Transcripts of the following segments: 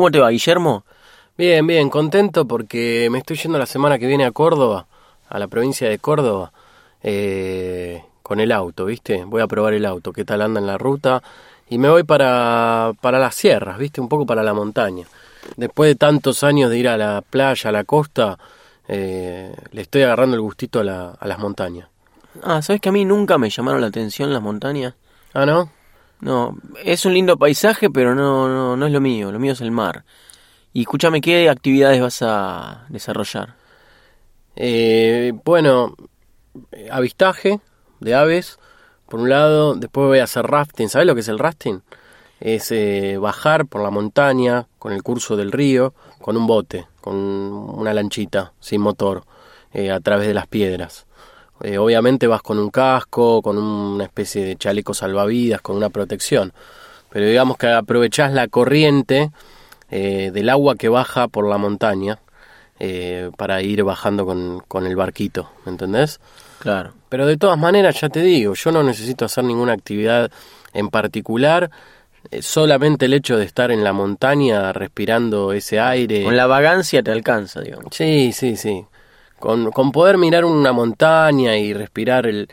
¿Cómo te va, Guillermo? Bien, bien, contento porque me estoy yendo la semana que viene a Córdoba, a la provincia de Córdoba, eh, con el auto, ¿viste? Voy a probar el auto, qué tal anda en la ruta, y me voy para, para las sierras, ¿viste? Un poco para la montaña. Después de tantos años de ir a la playa, a la costa, eh, le estoy agarrando el gustito a, la- a las montañas. Ah, ¿sabes que a mí nunca me llamaron la atención las montañas? Ah, ¿no? No, es un lindo paisaje, pero no, no, no es lo mío, lo mío es el mar. Y escúchame, ¿qué actividades vas a desarrollar? Eh, bueno, eh, avistaje de aves, por un lado, después voy a hacer rafting. ¿Sabes lo que es el rafting? Es eh, bajar por la montaña con el curso del río, con un bote, con una lanchita sin motor, eh, a través de las piedras. Eh, obviamente vas con un casco, con una especie de chaleco salvavidas, con una protección. Pero digamos que aprovechás la corriente eh, del agua que baja por la montaña eh, para ir bajando con, con el barquito, ¿me entendés? Claro. Pero de todas maneras, ya te digo, yo no necesito hacer ninguna actividad en particular, solamente el hecho de estar en la montaña respirando ese aire. Con la vagancia te alcanza, digamos. Sí, sí, sí. Con, con poder mirar una montaña y respirar el,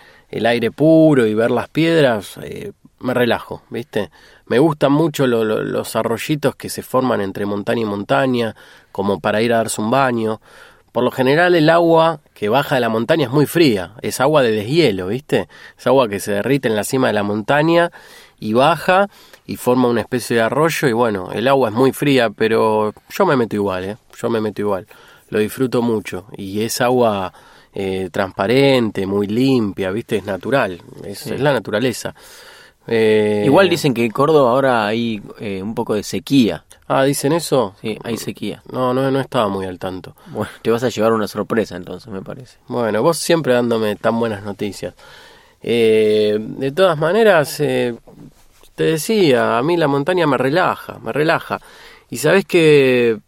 aire puro y ver las piedras, eh, me relajo, ¿viste? Me gustan mucho lo- lo- los arroyitos que se forman entre montaña y montaña, como para ir a darse un baño. Por lo general el agua que baja de la montaña es muy fría, es agua de deshielo, ¿viste? Es agua que se derrite en la cima de la montaña y baja y forma una especie de arroyo y bueno, el agua es muy fría, pero yo me meto igual, ¿eh? Yo me meto igual, lo disfruto mucho y es agua eh, transparente, muy limpia, ¿viste? Es natural, es, es la naturaleza. Eh, Igual dicen que en Córdoba ahora hay eh, un poco de sequía. Ah, ¿dicen eso? Sí, hay sequía. No, no, no estaba muy al tanto. Bueno, te vas a llevar una sorpresa entonces, me parece. Bueno, vos siempre dándome tan buenas noticias. Eh, de todas maneras, te decía, a mí la montaña me relaja, me relaja. Y sabés que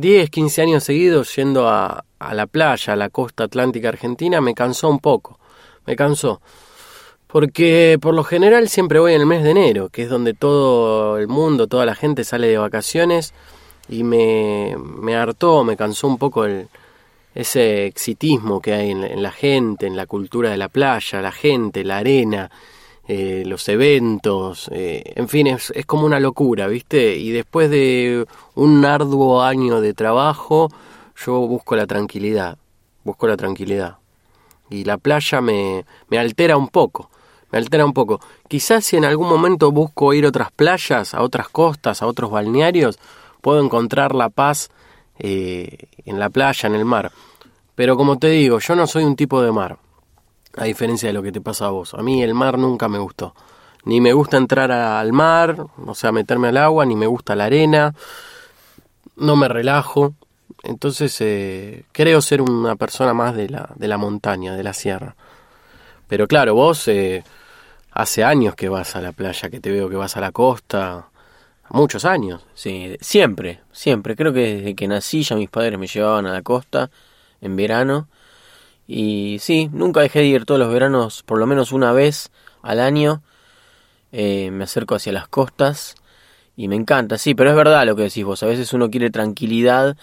10, 15 años seguidos yendo a, la playa, a la costa atlántica argentina, me cansó un poco. Me cansó. Porque por lo general siempre voy en el mes de enero, que es donde todo el mundo, toda la gente sale de vacaciones. Y me, me hartó, me cansó un poco el, ese exitismo que hay en la gente, en la cultura de la playa, la gente, la arena, eh, los eventos, eh, en fin, es, es como una locura, ¿viste? Y después de un arduo año de trabajo, yo busco la tranquilidad, busco la tranquilidad. Y la playa me, me altera un poco, me altera un poco. Quizás si en algún momento busco ir a otras playas, a otras costas, a otros balnearios, puedo encontrar la paz eh, en la playa, en el mar. Pero como te digo, yo no soy un tipo de mar, a diferencia de lo que te pasa a vos. A mí el mar nunca me gustó. Ni me gusta entrar al mar, o sea, meterme al agua, ni me gusta la arena, no me relajo. Entonces eh, creo ser una persona más de la, de la montaña, de la sierra. Pero claro, vos eh, hace años que vas a la playa, que te veo que vas a la costa, muchos años. Sí, siempre, siempre. Creo que desde que nací ya mis padres me llevaban a la costa en verano. Y sí, nunca dejé de ir todos los veranos, por lo menos una vez al año. Eh, me acerco hacia las costas y me encanta, sí, pero es verdad lo que decís vos. A veces uno quiere tranquilidad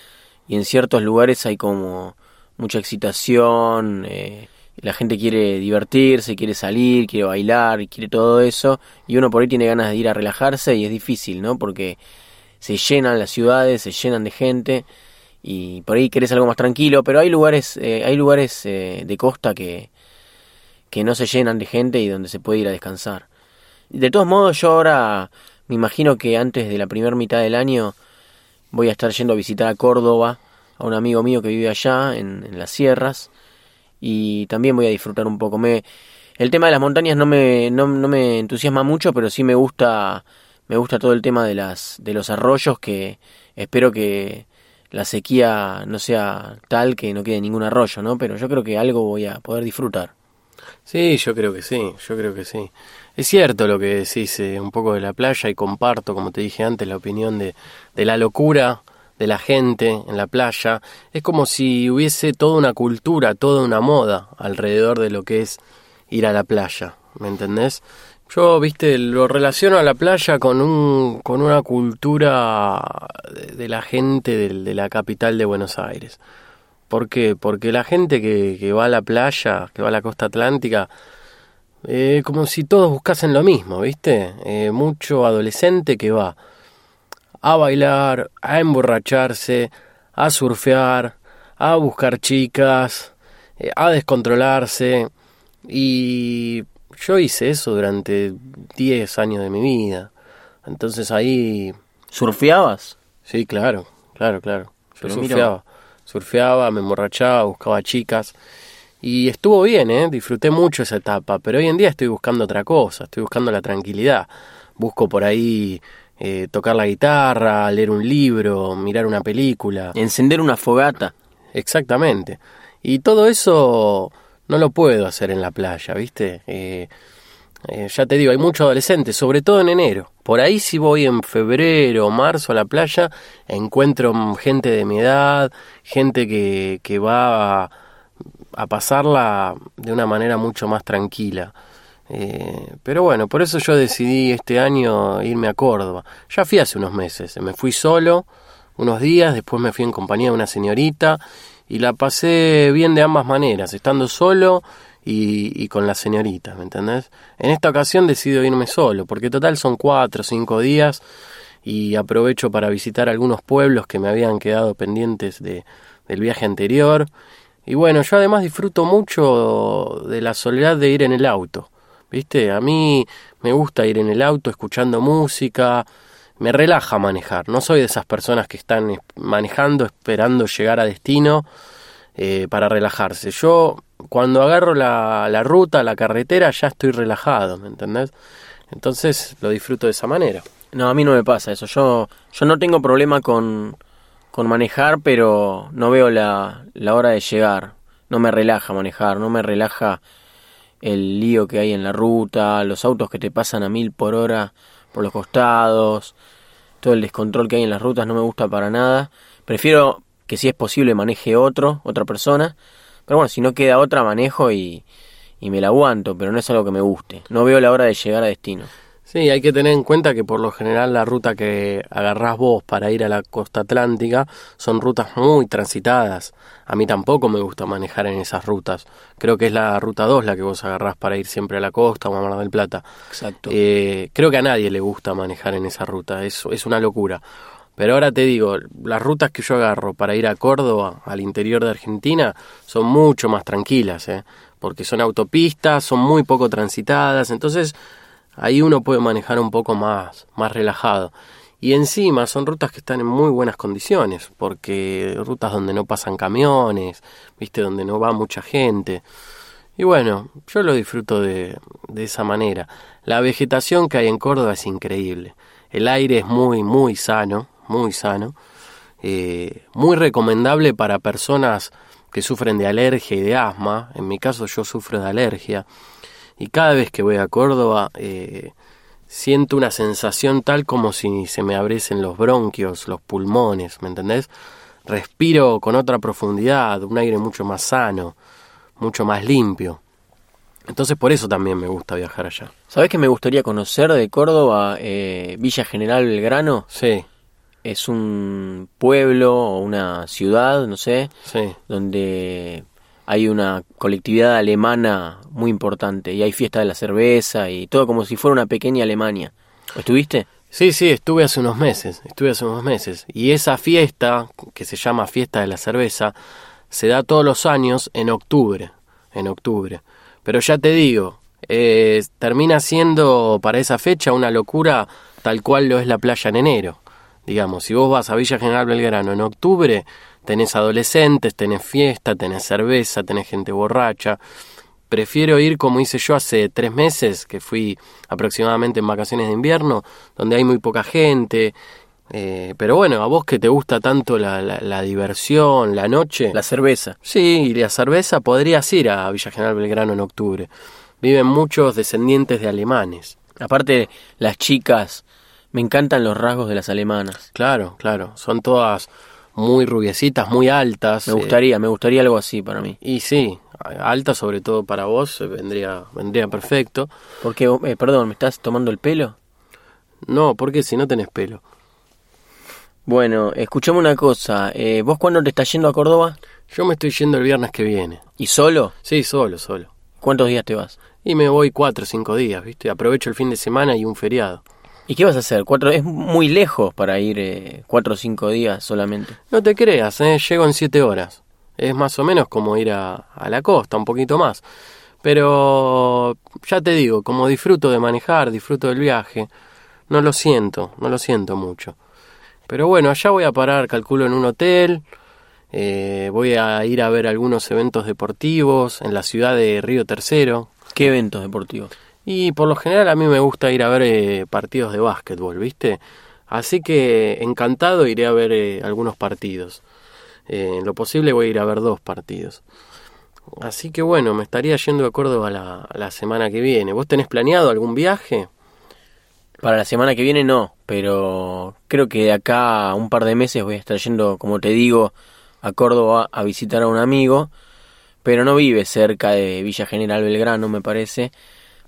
y en ciertos lugares hay como mucha excitación. eh, la gente quiere divertirse, quiere salir, quiere bailar, quiere todo eso. Y uno por ahí tiene ganas de ir a relajarse y es difícil, ¿no? Porque se llenan las ciudades, se llenan de gente y por ahí querés algo más tranquilo, pero hay lugares, eh, hay lugares eh, de costa que, que no se llenan de gente y donde se puede ir a descansar. De todos modos, yo ahora me imagino que antes de la primera mitad del año voy a estar yendo a visitar a Córdoba, a un amigo mío que vive allá, en, en las sierras, y también voy a disfrutar un poco. Me, el tema de las montañas no me, no, no me entusiasma mucho, pero sí me gusta, me gusta todo el tema de las, de los arroyos que espero que la sequía no sea tal que no quede ningún arroyo, ¿no? Pero yo creo que algo voy a poder disfrutar. Sí, yo creo que sí, yo creo que sí. Es cierto lo que decís eh, un poco de la playa y comparto, como te dije antes, la opinión de, de la locura de la gente en la playa. Es como si hubiese toda una cultura, toda una moda alrededor de lo que es ir a la playa, ¿me entendés? Yo, viste, lo relaciono a la playa con, un, con una cultura de, la gente de, la capital de Buenos Aires. ¿Por qué? Porque la gente que, que va a la playa, que va a la costa atlántica, eh, como si todos buscasen lo mismo, ¿viste? Eh, mucho adolescente que va a bailar, a emborracharse, a surfear, a buscar chicas, eh, a descontrolarse. Y yo hice eso durante 10 años de mi vida. Entonces ahí, ¿Surfeabas? sí, claro, claro, claro. Yo Pero mira- surfeaba, surfeaba, me emborrachaba, buscaba chicas. Y estuvo bien, ¿eh? disfruté mucho esa etapa, pero hoy en día estoy buscando otra cosa, estoy buscando la tranquilidad. Busco por ahí eh, tocar la guitarra, leer un libro, mirar una película. Encender una fogata. Exactamente. Y todo eso no lo puedo hacer en la playa, ¿viste? Eh, eh, ya te digo, hay muchos adolescentes, sobre todo en enero. Por ahí si voy en febrero o marzo a la playa, encuentro gente de mi edad, gente que, que va a, a pasarla de una manera mucho más tranquila. Eh, pero bueno, por eso yo decidí este año irme a Córdoba. Ya fui hace unos meses, me fui solo unos días, después me fui en compañía de una señorita y la pasé bien de ambas maneras, estando solo y, y con la señorita, ¿me entendés? En esta ocasión decido irme solo, porque total son cuatro o cinco días y aprovecho para visitar algunos pueblos que me habían quedado pendientes de, del viaje anterior. Y bueno, yo además disfruto mucho de la soledad de ir en el auto. ¿Viste? A mí me gusta ir en el auto escuchando música, me relaja manejar. No soy de esas personas que están es- manejando esperando llegar a destino eh, para relajarse. Yo cuando agarro la, la ruta, la carretera, ya estoy relajado, ¿me entendés? Entonces lo disfruto de esa manera. No, a mí no me pasa eso. Yo, yo no tengo problema con, con manejar, pero no veo la, la hora de llegar. No me relaja manejar, no me relaja el lío que hay en la ruta, los autos que te pasan a mil por hora por los costados, todo el descontrol que hay en las rutas no me gusta para nada. Prefiero que si es posible maneje otro, otra persona. Pero bueno, si no queda otra, manejo y, y me la aguanto, pero no es algo que me guste. No veo la hora de llegar a destino. Sí, hay que tener en cuenta que por lo general la ruta que agarrás vos para ir a la costa atlántica son rutas muy transitadas. A mí tampoco me gusta manejar en esas rutas. Creo que es la ruta 2 la que vos agarrás para ir siempre a la costa o a Mar del Plata. Exacto. Eh, creo que a nadie le gusta manejar en esa ruta, es, es una locura. Pero ahora te digo, las rutas que yo agarro para ir a Córdoba, al interior de Argentina, son mucho más tranquilas, ¿eh? porque son autopistas, son muy poco transitadas, entonces ahí uno puede manejar un poco más, más relajado. Y encima son rutas que están en muy buenas condiciones, porque rutas donde no pasan camiones, viste, donde no va mucha gente. Y bueno, yo lo disfruto de, de esa manera. La vegetación que hay en Córdoba es increíble. El aire es muy, muy sano, muy sano. Eh, muy recomendable para personas que sufren de alergia y de asma. En mi caso yo sufro de alergia. Y cada vez que voy a Córdoba eh, siento una sensación tal como si se me abriesen los bronquios, los pulmones, ¿me entendés? Respiro con otra profundidad, un aire mucho más sano, mucho más limpio. Entonces por eso también me gusta viajar allá. ¿Sabés que me gustaría conocer de Córdoba? Eh, Villa General Belgrano Sí, es un pueblo o una ciudad, no sé, sí. donde hay una colectividad alemana muy importante y hay fiesta de la cerveza y todo como si fuera una pequeña Alemania. ¿Estuviste? Sí, sí, estuve hace unos meses, estuve hace unos meses. Y esa fiesta, que se llama Fiesta de la Cerveza, se da todos los años en octubre, en octubre. Pero ya te digo, eh, termina siendo para esa fecha una locura tal cual lo es la playa en enero. Digamos, si vos vas a Villa General Belgrano en octubre, tenés adolescentes, tenés fiesta, tenés cerveza, tenés gente borracha. Prefiero ir como hice yo hace tres meses, que fui aproximadamente en vacaciones de invierno, donde hay muy poca gente. Eh, pero bueno, a vos que te gusta tanto la, la- la diversión, la noche. La cerveza. Sí, y la cerveza podrías ir a Villa General Belgrano en octubre. Viven muchos descendientes de alemanes. Aparte, las chicas, me encantan los rasgos de las alemanas. Claro, claro. Son todas muy rubiecitas, muy altas. Me eh, gustaría, me gustaría algo así para mí. y sí, altas sobre todo para vos, eh, vendría, vendría perfecto. Porque, eh, perdón, ¿me estás tomando el pelo? No, porque si no tenés pelo. Bueno, escuchame una cosa. eh, ¿Vos cuándo te estás yendo a Córdoba? Yo me estoy yendo el viernes que viene. ¿Y solo? Sí, solo, solo. ¿Cuántos días te vas? Y me voy cuatro o cinco días, ¿viste? Aprovecho el fin de semana y un feriado. ¿Y qué vas a hacer? Cuatro, es muy lejos para ir eh, cuatro o cinco días solamente. No te creas, ¿eh? Llego en siete horas. Es más o menos como ir a, a la costa, un poquito más. Pero ya te digo, como disfruto de manejar, disfruto del viaje, no lo siento, no lo siento mucho. Pero bueno, allá voy a parar, calculo, en un hotel. eh, voy a ir a ver algunos eventos deportivos en la ciudad de Río Tercero. ¿Qué eventos deportivos? Y por lo general a mí me gusta ir a ver eh, partidos de básquetbol, ¿viste? Así que encantado iré a ver eh, algunos partidos. Eh, en lo posible voy a ir a ver dos partidos. Así que bueno, me estaría yendo a Córdoba la, la semana que viene. ¿Vos tenés planeado algún viaje? Para la semana que viene no, pero creo que de acá a un par de meses voy a estar yendo, como te digo, a Córdoba a visitar a un amigo, pero no vive cerca de Villa General Belgrano, me parece.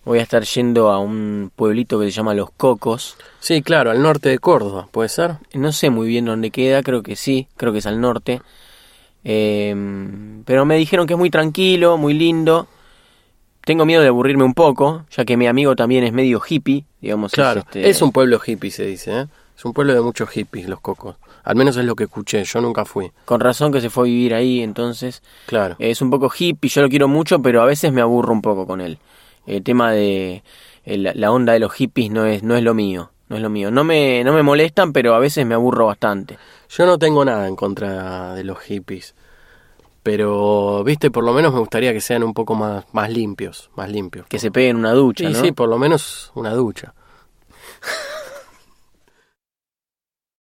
Voy a estar yendo a un pueblito que se llama Los Cocos. Sí, claro, al norte de Córdoba, ¿puede ser? No sé muy bien dónde queda, creo que sí, creo que es al norte. Eh, pero me dijeron que es muy tranquilo, muy lindo. Tengo miedo de aburrirme un poco, ya que mi amigo también es medio hippie, digamos. Claro, este- es un pueblo hippie, se dice, ¿eh? Es un pueblo de muchos hippies, los cocos. Al menos es lo que escuché, yo nunca fui. Con razón que se fue a vivir ahí, entonces Claro. es un poco hippie, yo lo quiero mucho, pero a veces me aburro un poco con él. El tema de el- la, onda de los hippies no es no es lo mío, no es lo mío. No me no me molestan, pero a veces me aburro bastante. Yo no tengo nada en contra de los hippies. Pero, viste, por lo menos me gustaría que sean un poco más, más limpios, más limpios. Que se peguen una ducha, Sí, ¿no? sí, por lo menos una ducha.